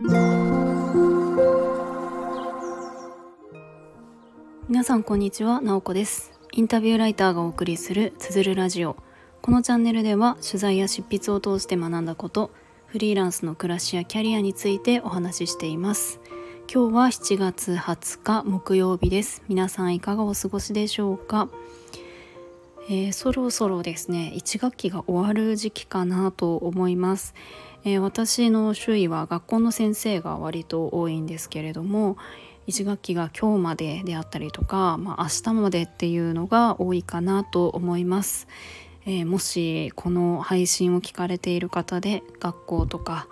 皆さんこんにちは、なおこです。インタビューライターがお送りするつづるラジオ。このチャンネルでは取材や執筆を通して学んだことフリーランスの暮らしやキャリアについてお話ししています。今日は7月20日木曜日です。皆さんいかがお過ごしでしょうか？えー、そろそろですね1学期が終わる時期かなと思います、えー、私の周囲は学校の先生が割と多いんですけれども1学期が今日までであったりとか、まあ、明日までっていうのが多いかなと思います、えー、もしこの配信を聞かれている方で学校とか、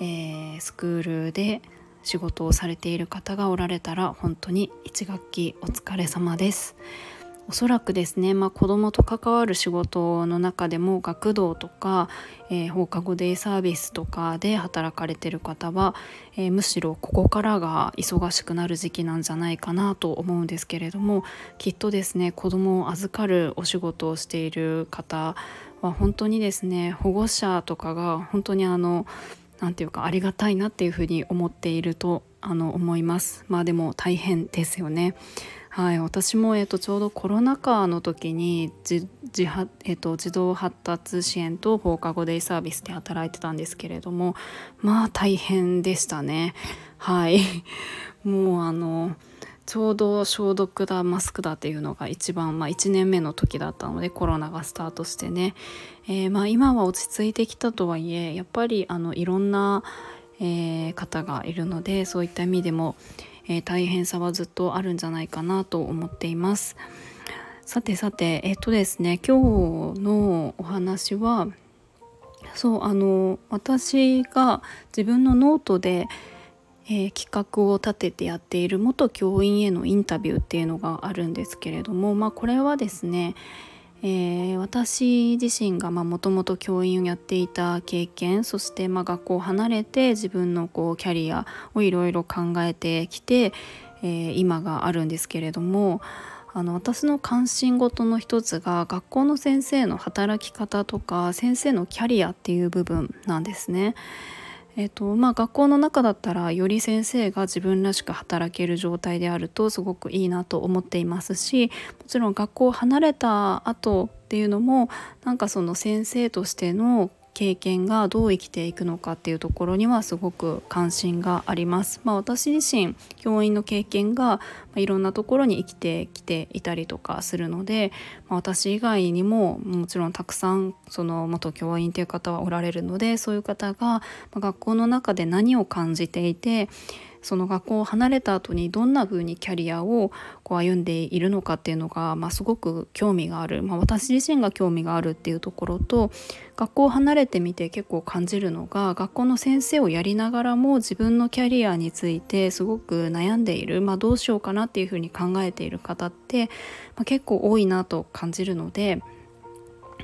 えスクールで仕事をされている方がおられたら本当に1学期お疲れ様です。おそらくですね、まあ、子どもと関わる仕事の中でも学童とか、えー、放課後デイサービスとかで働かれてる方は、えー、むしろここからが忙しくなる時期なんじゃないかなと思うんですけれどもきっとですね子どもを預かるお仕事をしている方は本当にですね保護者とかが本当にあの何て言うかありがたいなっていうふうに思っているとあの思います。まあでも大変ですよね。はい、私も、えーと、ちょうどコロナ禍の時に自自,、えーと、児童発達支援と放課後デイサービスで働いてたんですけれどもまあ大変でしたね。はい もうあのちょうど消毒だマスクだっていうのが一番、まあ、1年目の時だったのでコロナがスタートしてね、えー、まあ、今は落ち着いてきたとはいえやっぱりあのいろんな、えー、方がいるのでそういった意味でも、えー、大変さはずっとあるんじゃないかなと思っています。さてさてえっとですね今日のお話はそうあの私が自分のノートで、えー、企画を立ててやっている元教員へのインタビューっていうのがあるんですけれどもまあこれはですねえー、私自身がもともと教員をやっていた経験そしてま学校を離れて自分のこうキャリアをいろいろ考えてきて、えー、今があるんですけれどもあの私の関心事の一つが学校の先生の働き方とか先生のキャリアっていう部分なんですね。えーとまあ、学校の中だったらより先生が自分らしく働ける状態であるとすごくいいなと思っていますしもちろん学校を離れた後っていうのもなんかその先生としての経験がどう生きていくのかっていうところにはすごく関心があります。まあ、私自身教員の経験がいろんなところに生きてきていたりとかするので、まあ、私以外にももちろんたくさんその元教員という方はおられるのでそういう方が学校の中で何を感じていてその学校を離れた後にどんな風にキャリアをこう歩んでいるのかっていうのが、まあ、すごく興味がある、まあ、私自身が興味があるっていうところと学校を離れてみて結構感じるのが学校の先生をやりながらも自分のキャリアについてすごく悩んでいる、まあ、どうしようかなっていうふうに考えている方って、まあ、結構多いなと感じるので、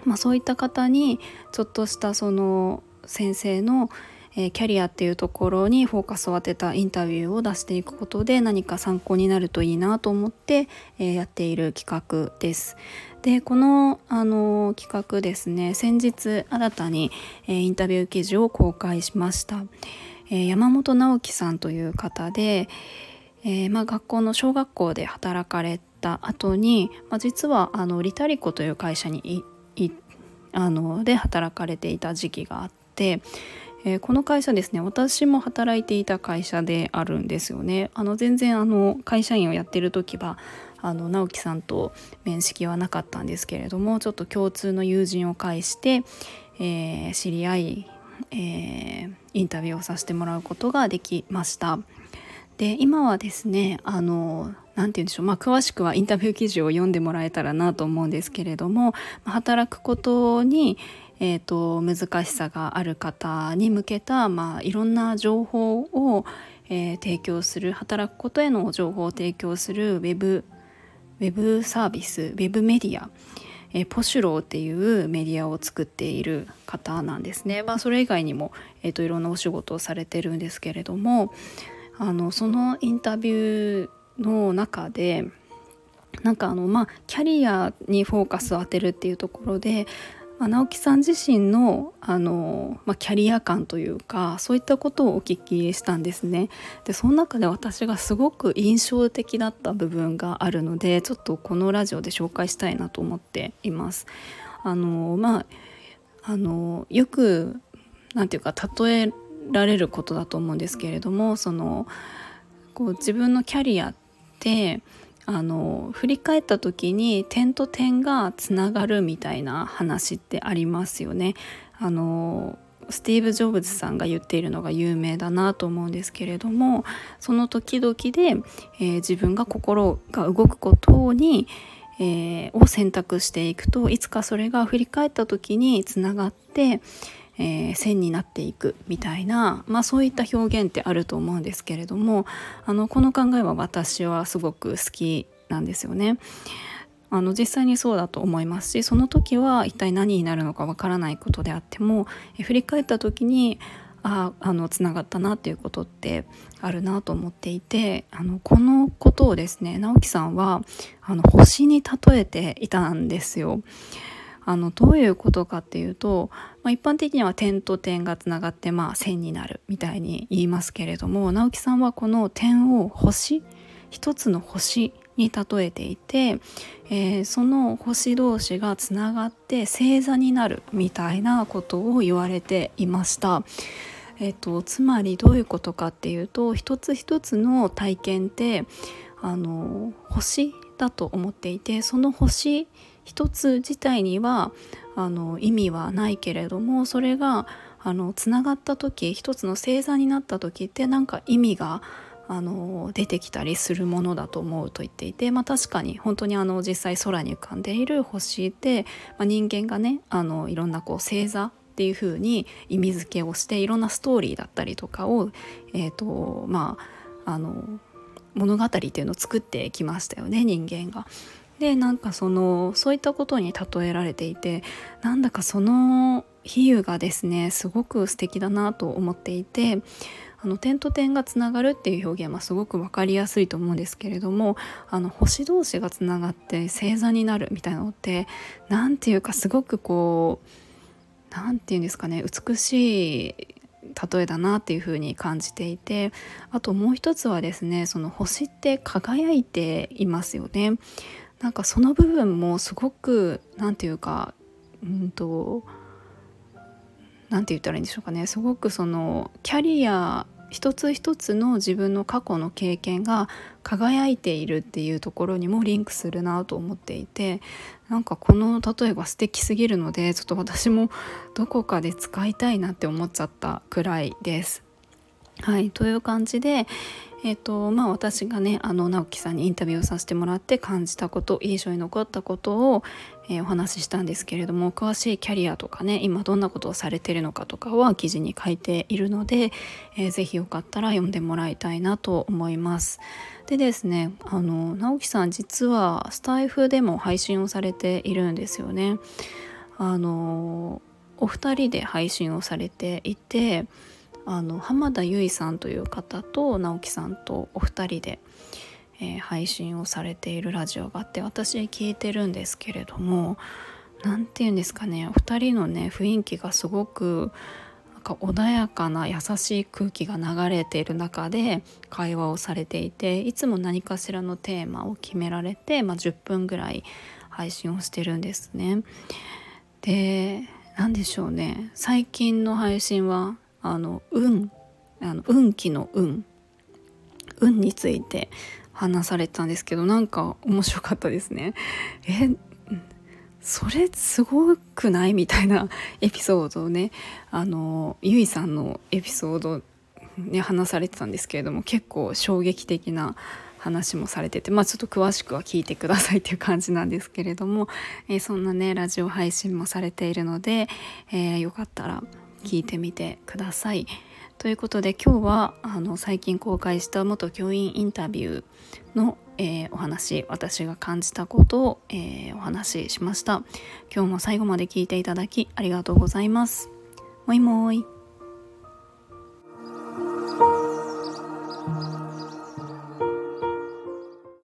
まあ、そういった方にちょっとしたその先生のえー、キャリアっていうところにフォーカスを当てたインタビューを出していくことで何か参考になるといいなと思って、えー、やっている企画です。でこの、あの企画ですね先日新たに、えー、インタビュー記事を公開しました。え山本直樹さんという方で、えまあ、学校の小学校で働かれた後に、まあ、実はあのリタリコという会社にあので働かれていた時期があって、えー、この会社ですね私も働いていた会社であるんですよね。あの全然あの会社員をやってる時はあの直樹さんと面識はなかったんですけれどもちょっと共通の友人を介して、えー、知り合い、えー、インタビューをさせてもらうことができました。で今はですねあの何て言うんでしょうまあ詳しくはインタビュー記事を読んでもらえたらなと思うんですけれども働くことに、えーと、難しさがある方に向けた、まあ、いろんな情報を、えー、提供する働くことへの情報を提供するウェブウェブサービスウェブメディア、えー、ポシュローっていうメディアを作っている方なんですね。まあ、それ以外にも、えーと、いろんなお仕事をされてるんですけれどもあのそのインタビューの中でなんかあのまあキャリアにフォーカスを当てるっていうところでまあ、直樹さん自身のあの、まあ、キャリア感というかそういったことをお聞きしたんですね。でその中で私がすごく印象的だった部分があるのでちょっとこのラジオで紹介したいなと思っています。あのまああのよくなんていうか例えられることだと思うんですけれどもそのこう自分のキャリアってあの振り返った時に点と点がつながるみたいな話ってありますよね。あのスティーブ・ジョブズさんが言っているのが有名だなと思うんですけれどもその時々で、えー、自分が心が動くことに、えー、を選択していくといつかそれが振り返った時につながって、えー、線になっていくみたいな、まあ、そういった表現ってあると思うんですけれどもあのこの考えは私はすごく好きなんですよね。あの実際にそうだと思いますしその時は一体何になるのかわからないことであってもえ振り返った時にああのつながったなっていうことってあるなと思っていてあのこのことをですね直樹さんはあの星に例えていたんですよ。あのどういうことかっていうと、まあ、一般的には点と点がつながってまあ線になるみたいに言いますけれども直樹さんはこの点を星一つの星に例えていて、えー、その星同士がつながって星座になるみたいなことを言われていました。えーと、つまりどういうことかっていうと一つ一つの体験ってあの星だと思っていてその星一つ自体にはあの意味はないけれどもそれがあのつながった時一つの星座になった時ってなんか意味があの出てきたりするものだと思うと言っていて、まあ、確かに本当にあの実際空に浮かんでいる星で、まあ、人間がねあのいろんなこう星座っていう風に意味付けをしていろんなストーリーだったりとかを、えーとまあ、あの物語っていうのを作ってきましたよね人間が。でなんかそのそういったことに例えられていてなんだかその比喩がですねすごく素敵だなと思っていてあの点と点がつながるっていう表現はすごく分かりやすいと思うんですけれどもあの星同士がつながって星座になるみたいなのって何て言うかすごくこう何て言うんですかね美しい例えだなっていう風に感じていてあともう一つはですねその星って輝いていますよね。なんかその部分もすごく何て言うかうんと何て言ったらいいんでしょうかねすごくそのキャリア一つ一つの自分の過去の経験が輝いているっていうところにもリンクするなと思っていてなんかこの例えば素敵すぎるのでちょっと私もどこかで使いたいなって思っちゃったくらいです。はいという感じで、えーとまあ、私がねあの直樹さんにインタビューをさせてもらって感じたこと印象に残ったことを、えー、お話ししたんですけれども詳しいキャリアとかね今どんなことをされてるのかとかは記事に書いているので、えー、ぜひよかったら読んでもらいたいなと思います。でですねあの直樹さん実はスタイフでも配信をされているんですよね。あのお二人で配信をされていてあの浜田由衣さんという方と直樹さんとお二人で、えー、配信をされているラジオがあって私聞いてるんですけれども何て言うんですかねお二人のね雰囲気がすごくなんか穏やかな優しい空気が流れている中で会話をされていていつも何かしらのテーマを決められて、まあ、10分ぐらい配信をしてるんですね。で何でしょうね最近の配信はあの運あの運気の運運について話されたんですけどなんか面白かったですね。えそれすごくない？みたいなエピソードをねあのゆいさんのエピソードね話されてたんですけれども結構衝撃的な話もされててまあちょっと詳しくは聞いてくださいっていう感じなんですけれども、えー、そんなねラジオ配信もされているので、えー、よかったら聞いてみてください。ということで今日はあの最近公開した元教員インタビューの、えー、お話私が感じたことを、えー、お話ししました。今日も最後まで聞いていただきありがとうございます。もいも